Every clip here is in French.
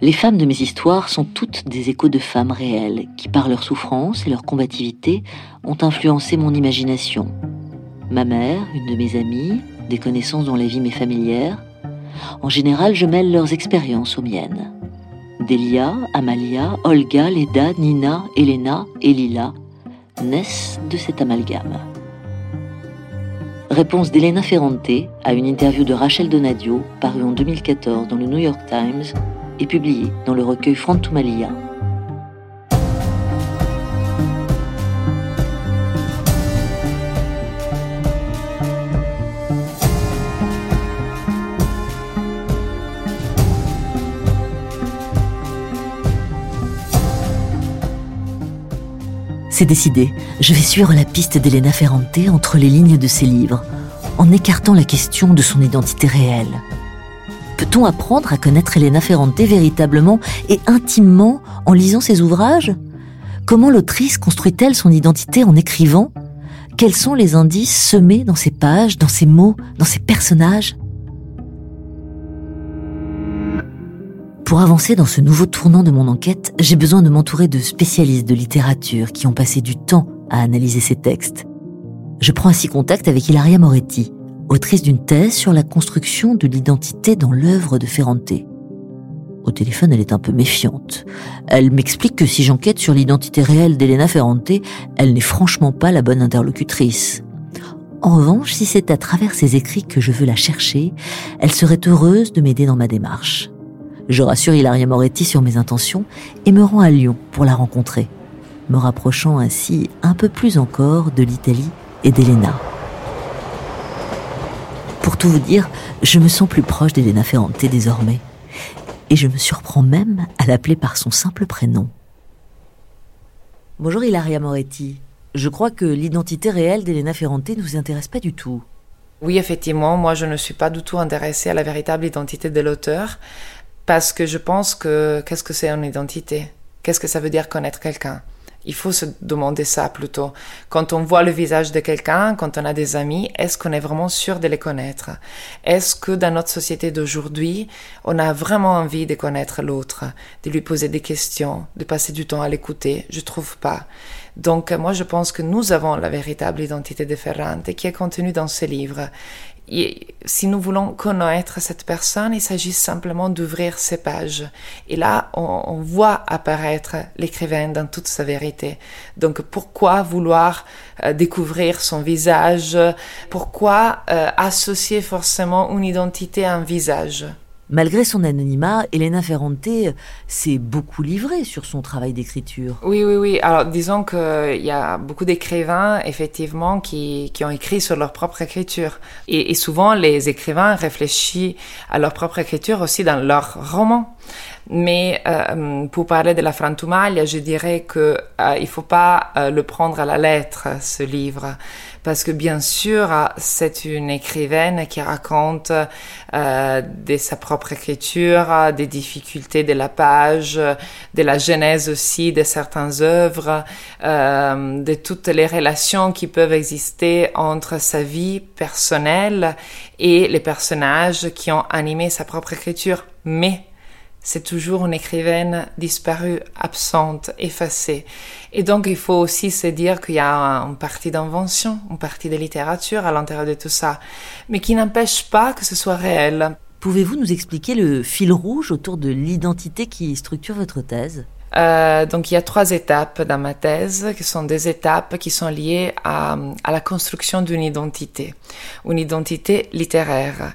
Les femmes de mes histoires sont toutes des échos de femmes réelles qui, par leur souffrance et leur combativité, ont influencé mon imagination. Ma mère, une de mes amies, des connaissances dont la vie m'est familière. En général, je mêle leurs expériences aux miennes. Delia, Amalia, Olga, Leda, Nina, Elena et Lila naissent de cet amalgame. Réponse d'Elena Ferrante à une interview de Rachel Donadio parue en 2014 dans le New York Times et publiée dans le recueil Frontumalia C'est décidé, je vais suivre la piste d'Elena Ferrante entre les lignes de ses livres, en écartant la question de son identité réelle. Peut-on apprendre à connaître Elena Ferrante véritablement et intimement en lisant ses ouvrages? Comment l'autrice construit-elle son identité en écrivant? Quels sont les indices semés dans ses pages, dans ses mots, dans ses personnages? Pour avancer dans ce nouveau tournant de mon enquête, j'ai besoin de m'entourer de spécialistes de littérature qui ont passé du temps à analyser ces textes. Je prends ainsi contact avec Ilaria Moretti, autrice d'une thèse sur la construction de l'identité dans l'œuvre de Ferrante. Au téléphone, elle est un peu méfiante. Elle m'explique que si j'enquête sur l'identité réelle d'Elena Ferrante, elle n'est franchement pas la bonne interlocutrice. En revanche, si c'est à travers ses écrits que je veux la chercher, elle serait heureuse de m'aider dans ma démarche. Je rassure Ilaria Moretti sur mes intentions et me rends à Lyon pour la rencontrer, me rapprochant ainsi un peu plus encore de l'Italie et d'Elena. Pour tout vous dire, je me sens plus proche d'Elena Ferrante désormais, et je me surprends même à l'appeler par son simple prénom. Bonjour Ilaria Moretti. Je crois que l'identité réelle d'Elena Ferrante ne vous intéresse pas du tout. Oui, effectivement, moi je ne suis pas du tout intéressée à la véritable identité de l'auteur parce que je pense que qu'est-ce que c'est une identité? Qu'est-ce que ça veut dire connaître quelqu'un? Il faut se demander ça plutôt. Quand on voit le visage de quelqu'un, quand on a des amis, est-ce qu'on est vraiment sûr de les connaître? Est-ce que dans notre société d'aujourd'hui, on a vraiment envie de connaître l'autre, de lui poser des questions, de passer du temps à l'écouter? Je trouve pas. Donc moi je pense que nous avons la véritable identité de Ferrante qui est contenue dans ce livre si nous voulons connaître cette personne, il s'agit simplement d'ouvrir ces pages. Et là, on, voit apparaître l'écrivain dans toute sa vérité. Donc, pourquoi vouloir euh, découvrir son visage? Pourquoi euh, associer forcément une identité à un visage? Malgré son anonymat, Elena Ferrante s'est beaucoup livrée sur son travail d'écriture. Oui, oui, oui. Alors, disons qu'il y a beaucoup d'écrivains, effectivement, qui, qui, ont écrit sur leur propre écriture. Et, souvent, les écrivains réfléchissent à leur propre écriture aussi dans leurs romans. Mais euh, pour parler de la Frantumalia, je dirais que euh, il faut pas euh, le prendre à la lettre ce livre, parce que bien sûr c'est une écrivaine qui raconte euh, de sa propre écriture, des difficultés de la page, de la genèse aussi de certaines œuvres, euh, de toutes les relations qui peuvent exister entre sa vie personnelle et les personnages qui ont animé sa propre écriture, mais c'est toujours une écrivaine disparue, absente, effacée. Et donc il faut aussi se dire qu'il y a une partie d'invention, une partie de littérature à l'intérieur de tout ça, mais qui n'empêche pas que ce soit réel. Pouvez-vous nous expliquer le fil rouge autour de l'identité qui structure votre thèse? Euh, donc il y a trois étapes dans ma thèse qui sont des étapes qui sont liées à, à la construction d'une identité, une identité littéraire.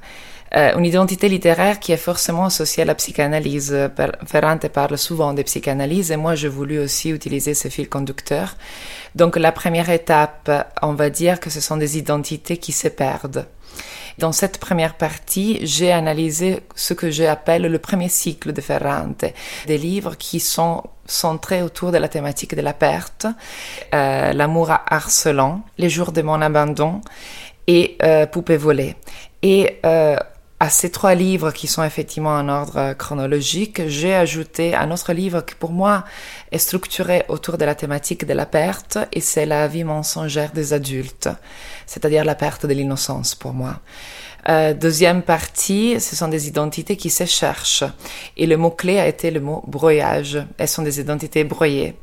Euh, une identité littéraire qui est forcément associée à la psychanalyse. Ferrante parle souvent de psychanalyse et moi j'ai voulu aussi utiliser ce fil conducteur. Donc la première étape, on va dire que ce sont des identités qui se perdent. Dans cette première partie, j'ai analysé ce que j'appelle le premier cycle de Ferrante, des livres qui sont centrés autour de la thématique de la perte, euh, l'amour harcelant, les jours de mon abandon et euh, poupée volée. Et euh, à ces trois livres qui sont effectivement en ordre chronologique, j'ai ajouté un autre livre qui pour moi est structuré autour de la thématique de la perte et c'est la vie mensongère des adultes, c'est-à-dire la perte de l'innocence pour moi. Euh, deuxième partie, ce sont des identités qui se cherchent. Et le mot-clé a été le mot broyage. Elles sont des identités broyées.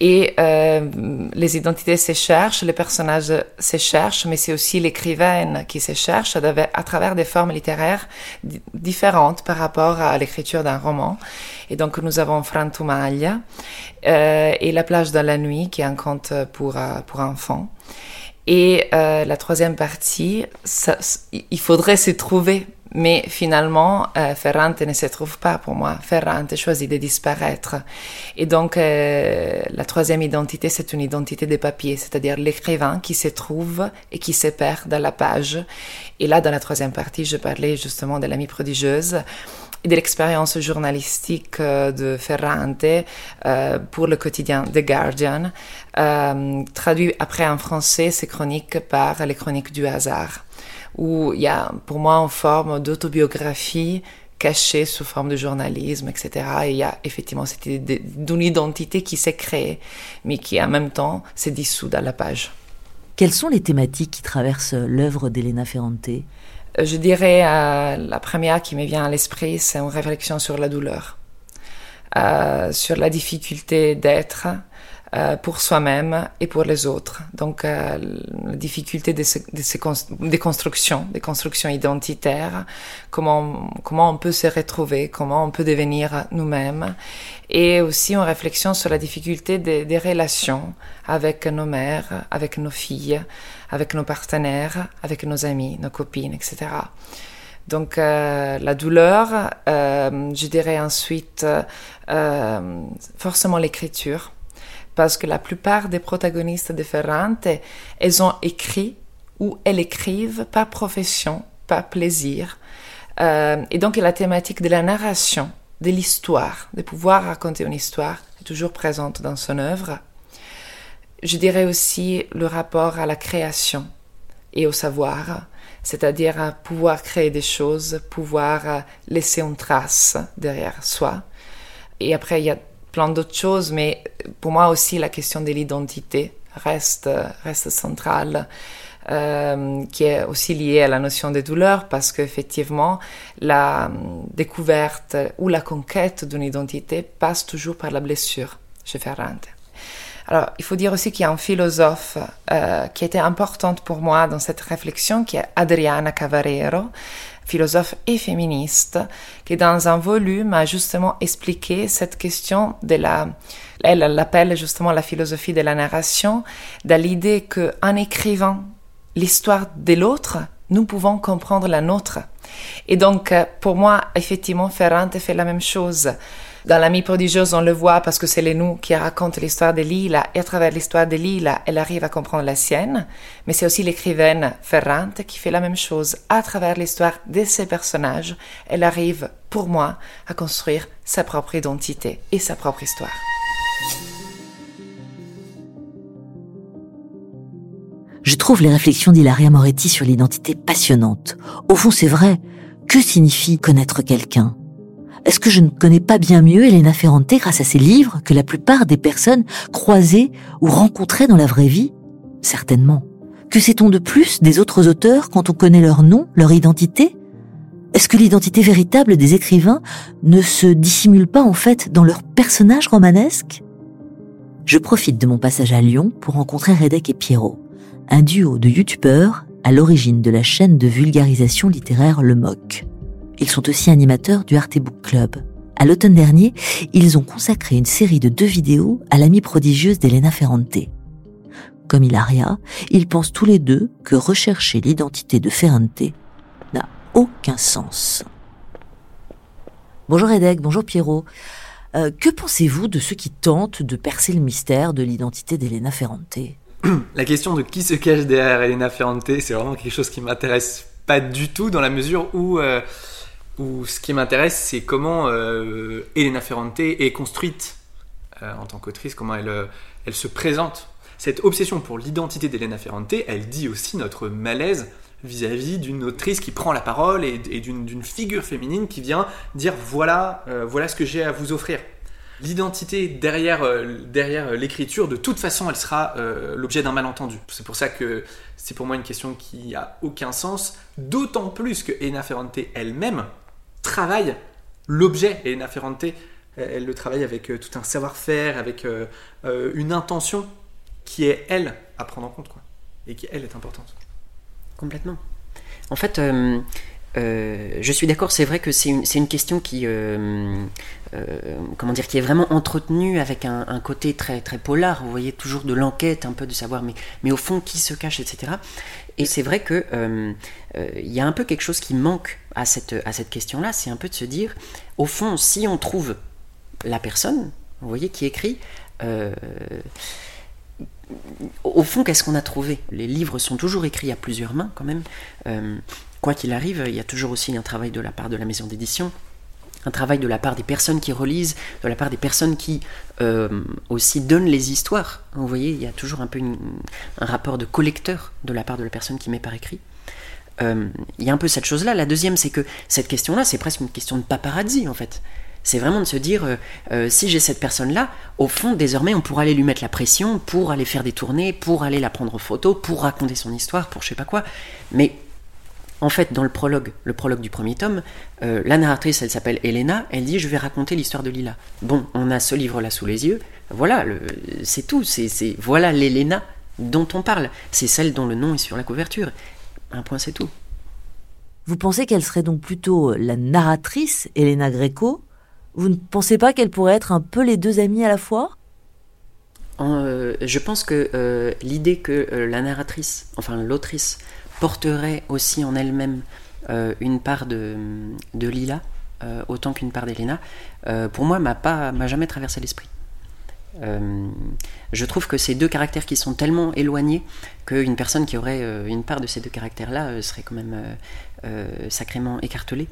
Et euh, les identités se cherchent, les personnages se cherchent, mais c'est aussi l'écrivaine qui se cherche à travers des formes littéraires différentes par rapport à l'écriture d'un roman. Et donc nous avons Frantumaglia euh, et La plage dans la nuit, qui est un conte pour, euh, pour enfants. Et euh, la troisième partie, ça, il faudrait se trouver mais finalement, euh, Ferrante ne se trouve pas pour moi. Ferrante choisit de disparaître. Et donc, euh, la troisième identité, c'est une identité de papier, c'est-à-dire l'écrivain qui se trouve et qui se perd dans la page. Et là, dans la troisième partie, je parlais justement de l'amie prodigieuse et de l'expérience journalistique euh, de Ferrante euh, pour le quotidien The Guardian, euh, traduit après en français ces chroniques par les chroniques du hasard où il y a pour moi une forme d'autobiographie cachée sous forme de journalisme, etc. Et il y a effectivement cette idée d'une identité qui s'est créée, mais qui en même temps s'est dissoute à la page. Quelles sont les thématiques qui traversent l'œuvre d'Elena Ferrante? Euh, Je dirais euh, la première qui me vient à l'esprit, c'est une réflexion sur la douleur, euh, sur la difficulté d'être, euh, pour soi-même et pour les autres. Donc euh, la difficulté de ces, de des constructions, des constructions identitaires, comment, comment on peut se retrouver, comment on peut devenir nous-mêmes, et aussi une réflexion sur la difficulté des, des relations avec nos mères, avec nos filles, avec nos partenaires, avec nos amis, nos copines, etc. Donc euh, la douleur, euh, je dirais ensuite euh, forcément l'écriture parce que la plupart des protagonistes de Ferrante, elles ont écrit ou elles écrivent par profession, par plaisir. Euh, et donc la thématique de la narration, de l'histoire, de pouvoir raconter une histoire, est toujours présente dans son œuvre. Je dirais aussi le rapport à la création et au savoir, c'est-à-dire à pouvoir créer des choses, pouvoir laisser une trace derrière soi. Et après, il y a plein d'autres choses, mais pour moi aussi la question de l'identité reste, reste centrale. Euh, qui est aussi liée à la notion de douleur parce qu'effectivement la découverte ou la conquête d'une identité passe toujours par la blessure chez Ferrante. Alors, il faut dire aussi qu'il y a un philosophe euh, qui était importante pour moi dans cette réflexion, qui est Adriana Cavarero, philosophe et féministe, qui dans un volume a justement expliqué cette question de la, elle l'appelle justement la philosophie de la narration, de l'idée qu'en écrivant l'histoire de l'autre, nous pouvons comprendre la nôtre. Et donc, pour moi, effectivement, Ferrante fait la même chose. Dans l'ami prodigieuse, on le voit parce que c'est les nous qui racontent l'histoire de Lila, et à travers l'histoire de Lila, elle arrive à comprendre la sienne, mais c'est aussi l'écrivaine Ferrante qui fait la même chose. À travers l'histoire de ses personnages, elle arrive, pour moi, à construire sa propre identité et sa propre histoire. Je trouve les réflexions d'Hilaria Moretti sur l'identité passionnantes. Au fond, c'est vrai. Que signifie connaître quelqu'un? Est-ce que je ne connais pas bien mieux Elena Ferrante grâce à ses livres que la plupart des personnes croisées ou rencontrées dans la vraie vie? Certainement. Que sait-on de plus des autres auteurs quand on connaît leur nom, leur identité? Est-ce que l'identité véritable des écrivains ne se dissimule pas en fait dans leurs personnages romanesques? Je profite de mon passage à Lyon pour rencontrer Redek et Pierrot, un duo de youtubeurs à l'origine de la chaîne de vulgarisation littéraire Le Moc. Ils sont aussi animateurs du Arte Book Club. À l'automne dernier, ils ont consacré une série de deux vidéos à l'amie prodigieuse d'Elena Ferrante. Comme Ilaria, ils pensent tous les deux que rechercher l'identité de Ferrante n'a aucun sens. Bonjour Edek, bonjour Pierrot. Euh, que pensez-vous de ceux qui tentent de percer le mystère de l'identité d'Elena Ferrante? La question de qui se cache derrière Elena Ferrante, c'est vraiment quelque chose qui m'intéresse pas du tout dans la mesure où euh, où ce qui m'intéresse, c'est comment euh, Elena Ferrante est construite euh, en tant qu'autrice, comment elle, euh, elle se présente. Cette obsession pour l'identité d'Elena Ferrante, elle dit aussi notre malaise vis-à-vis d'une autrice qui prend la parole et, d'une figure féminine qui vient dire voilà, voilà ce que j'ai à vous offrir. l'identité derrière, derrière l'écriture, de toute façon, elle sera l'objet d'un malentendu. C'est pour ça que c'est pour moi une question qui a aucun sens, d'autant plus que Elena Ferrante elle-même travaille l'objet. Elena Ferrante, elle le travaille avec euh, tout un savoir-faire, avec une intention qui est, elle, à prendre en compte, quoi, et qui, elle, est importante. Complètement. En fait, euh, je suis d'accord, c'est vrai que c'est une, une, question qui, euh, euh, comment dire, qui est vraiment entretenue avec un, côté très, très polar. Vous voyez toujours de l'enquête, un peu de savoir, mais, mais au fond, qui se cache, etc. Et c'est vrai que il y a un peu quelque chose qui manque à cette, à cette question-là, c'est un peu de se dire, au fond, si on trouve la personne, vous voyez, qui écrit au fond, qu'est-ce qu'on a trouvé? Les livres sont toujours écrits à plusieurs mains, quand même. Euh, quoi qu'il arrive, il y a toujours aussi un travail de la part de la maison d'édition, un travail de la part des personnes qui relisent, de la part des personnes qui euh, aussi donnent les histoires. Vous voyez, il y a toujours un peu un rapport de collecteur de la part de la personne qui met par écrit. Euh, il y a un peu cette chose-là. La deuxième, c'est que cette question-là, c'est presque une question de paparazzi, en fait. C'est vraiment de se dire, euh, si j'ai cette personne-là, au fond, désormais, on pourra aller lui mettre la pression pour aller faire des tournées, pour aller la prendre en photo, pour raconter son histoire, pour je sais pas quoi. Mais en fait, dans le prologue, le prologue du premier tome, euh, la narratrice, elle s'appelle Elena, elle dit Je vais raconter l'histoire de Lila. Bon, on a ce livre-là sous les yeux, voilà, c'est tout, c'est voilà l'Elena dont on parle, c'est celle dont le nom est sur la couverture. Un point, c'est tout. Vous pensez qu'elle serait donc plutôt la narratrice, Elena Greco? Vous ne pensez pas qu'elle pourrait être un peu les deux amies à la fois? Euh, Je pense que euh, l'idée que la narratrice, enfin l'autrice, porterait aussi en elle-même euh, une part de, de Lila, euh, autant qu'une part d'Elena, euh, pour moi, m'a pas, m'a jamais traversé l'esprit. Je trouve que ces deux caractères qui sont tellement éloignés qu'une personne qui aurait une part de ces deux caractères-là serait quand même sacrément écartelée.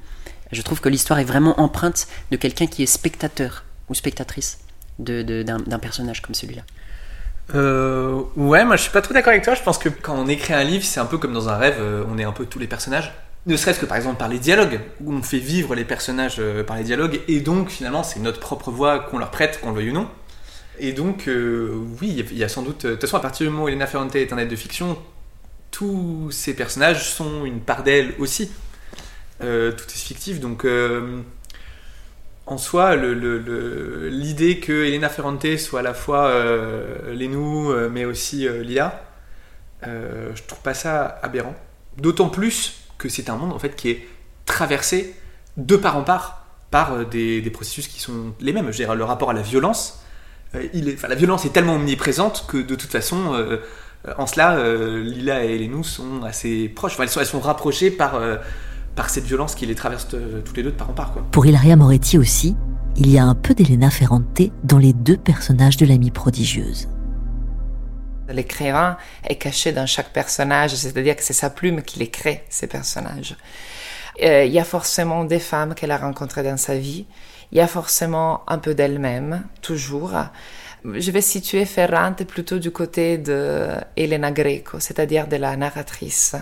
Je trouve que l'histoire est vraiment empreinte de quelqu'un qui est spectateur ou spectatrice d'un de, personnage comme celui-là. Euh, ouais, moi je suis pas trop d'accord avec toi. Je pense que quand on écrit un livre, c'est un peu comme dans un rêve, euh, on est un peu tous les personnages. Ne serait-ce que par exemple par les dialogues, où on fait vivre les personnages euh, par les dialogues, et donc finalement c'est notre propre voix qu'on leur prête, qu'on le veuille ou non. Et donc, euh, oui, il y, a sans doute. De toute façon, à partir du moment où Elena Ferrante est un être de fiction, tous ces personnages sont une part d'elle aussi. tout est fictif, donc en soi, l'idée que Elena Ferrante soit à la fois euh, Lenou, euh, mais aussi euh, Lia, euh, je trouve pas ça aberrant. D'autant plus que c'est un monde en fait qui est traversé de part en part par des, processus qui sont les mêmes. Je le rapport à la violence, il est, la violence est tellement omniprésente que de toute façon, en cela, Lila et Lenou sont assez proches. elles, sont, elles sont rapprochées par par cette violence qui les traverse euh, tous les deux de part en part. Quoi. Pour Ilaria Moretti aussi, il y a un peu d'Elena Ferrante dans les deux personnages de l'amie prodigieuse. L'écrivain est caché dans chaque personnage, c'est-à-dire que c'est sa plume qui les crée, ces personnages. Euh, il y a forcément des femmes qu'elle a rencontrées dans sa vie, il y a forcément un peu d'elle-même, toujours. Je vais situer Ferrante plutôt du côté de Greco, c'est-à-dire de la narratrice.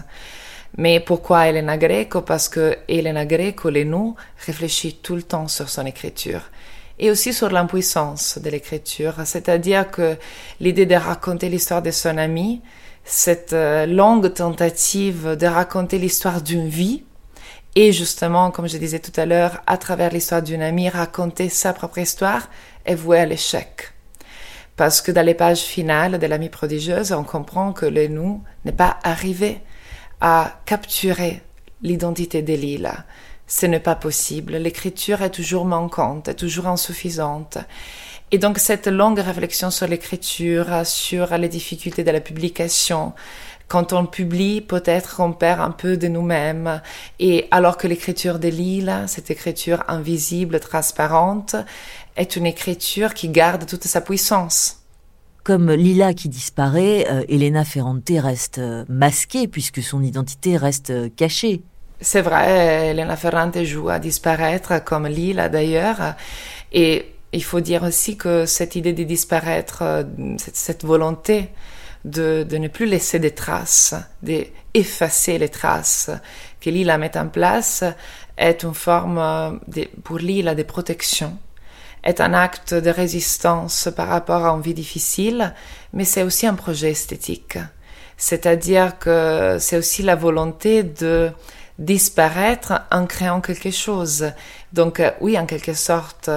Mais pourquoi Elena Greco? Parce que Elena Greco, les nous, réfléchit tout le temps sur son écriture et aussi sur l'impuissance de l'écriture, c'est-à-dire que l'idée de raconter l'histoire de son ami, cette euh, longue tentative de raconter l'histoire d'une vie, et justement, comme je disais tout à l'heure, à travers l'histoire d'une amie, raconter sa propre histoire est voué à l'échec. Parce que dans les pages finales de l'amie prodigieuse, on comprend que le nous n'est pas arrivé à capturer l'identité de Lila. Ce n'est pas possible. L'écriture est toujours manquante, est toujours insuffisante. Et donc cette longue réflexion sur l'écriture, sur les difficultés de la publication, quand on publie, peut-être on perd un peu de nous-mêmes. Et alors que l'écriture de Lila, cette écriture invisible, transparente, est une écriture qui garde toute sa puissance. Comme Lila qui disparaît, euh, Elena Ferrante reste euh, masquée puisque son identité reste euh, cachée. C'est vrai, Elena Ferrante joue à disparaître comme Lila d'ailleurs. Et il faut dire aussi que cette idée de disparaître, cette, volonté de, ne plus laisser des traces, d'effacer les traces que Lila met en place, est une forme de, pour Lila de protection est un acte de résistance par rapport à une vie difficile, mais c'est aussi un projet esthétique. C'est-à-dire que c'est aussi la volonté de disparaître en créant quelque chose. Donc euh, oui, en quelque sorte,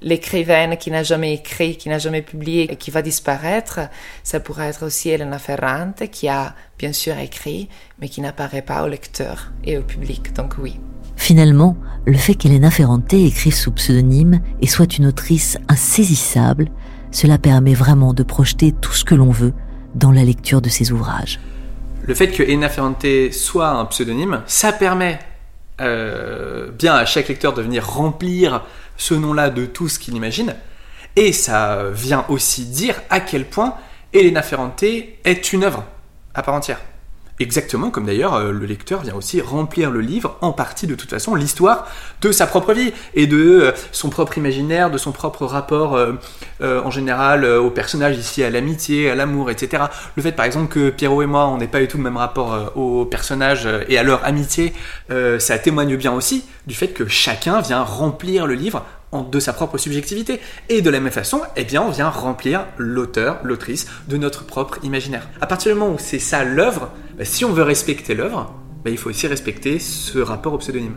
l'écrivaine qui n'a jamais écrit, qui n'a jamais publié et qui va disparaître, ça pourrait être aussi Elena Ferrante qui a bien sûr écrit, mais qui n'apparaît pas au lecteur et au public. Donc oui. Finalement, le fait qu'Elena Ferrante écrive sous pseudonyme et soit une autrice insaisissable, cela permet vraiment de projeter tout ce que l'on veut dans la lecture de ses ouvrages le fait que Elena Ferrante soit un pseudonyme, ça permet euh, bien à chaque lecteur de venir remplir ce nom-là de tout ce qu'il imagine. Et ça vient aussi dire à quel point Elena Ferrante est une œuvre à part entière. Exactement comme d'ailleurs euh, le lecteur vient aussi remplir le livre en partie de toute façon l'histoire de sa propre vie et de euh, son propre imaginaire, de son propre rapport euh, en général au personnage ici, à l'amitié, à l'amour, etc. Le fait par exemple que Pierrot et moi on n'ait pas du tout le même rapport aux personnages et à leur amitié, ça témoigne bien aussi du fait que chacun vient remplir le livre de sa propre subjectivité. Et de la même façon, eh bien, on vient remplir l'auteur, l'autrice de notre propre imaginaire. À partir du moment où c'est ça l'œuvre, bah, si on veut respecter l'œuvre, bah, il faut aussi respecter ce rapport au pseudonyme.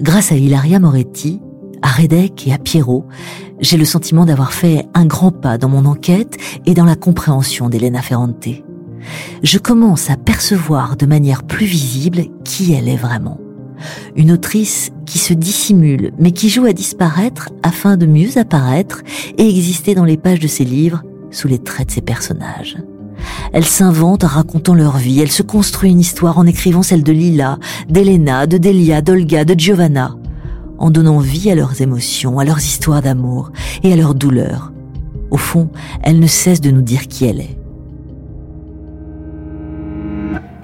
Grâce à Ilaria Moretti, à Redek et à Pierrot, j'ai le sentiment d'avoir fait un grand pas dans mon enquête et dans la compréhension d'Elena Ferrante. Je commence à percevoir de manière plus visible qui elle est vraiment une autrice qui se dissimule, mais qui joue à disparaître afin de mieux apparaître et exister dans les pages de ses livres sous les traits de ses personnages. Elle s'invente en racontant leur vie, elle se construit une histoire en écrivant celle de Lila, d'Elena, de Delia, d'Olga, de Giovanna, en donnant vie à leurs émotions, à leurs histoires d'amour et à leurs douleurs. Au fond, elle ne cesse de nous dire qui elle est.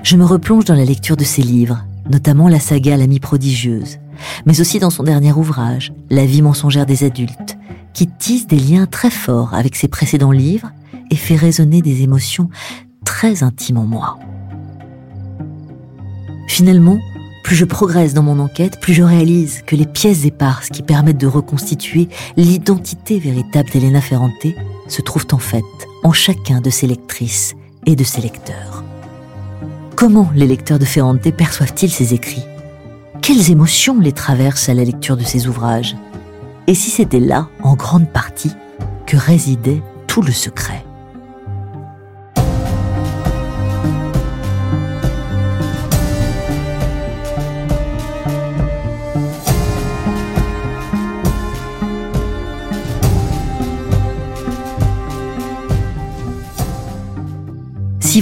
Je me replonge dans la lecture de ses livres, notamment la saga L'amie prodigieuse, mais aussi dans son dernier ouvrage, La vie mensongère des adultes, qui tisse des liens très forts avec ses précédents livres et fait résonner des émotions très intimes en moi. Finalement, plus je progresse dans mon enquête, plus je réalise que les pièces éparses qui permettent de reconstituer l'identité véritable d'Elena Ferrante se trouvent en fait en chacun de ses lectrices et de ses lecteurs. Comment les lecteurs de Ferrante perçoivent-ils ses écrits? Quelles émotions les traversent à la lecture de ses ouvrages? Et si c'était là, en grande partie, que résidait tout le secret?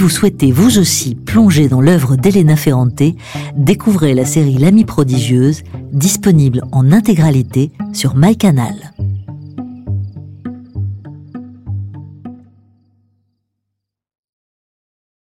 Vous souhaitez vous aussi plonger dans l'œuvre d'Elena Ferrante, découvrez la série L'Amie prodigieuse, disponible en intégralité sur MyCanal.